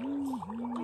Mm-hmm.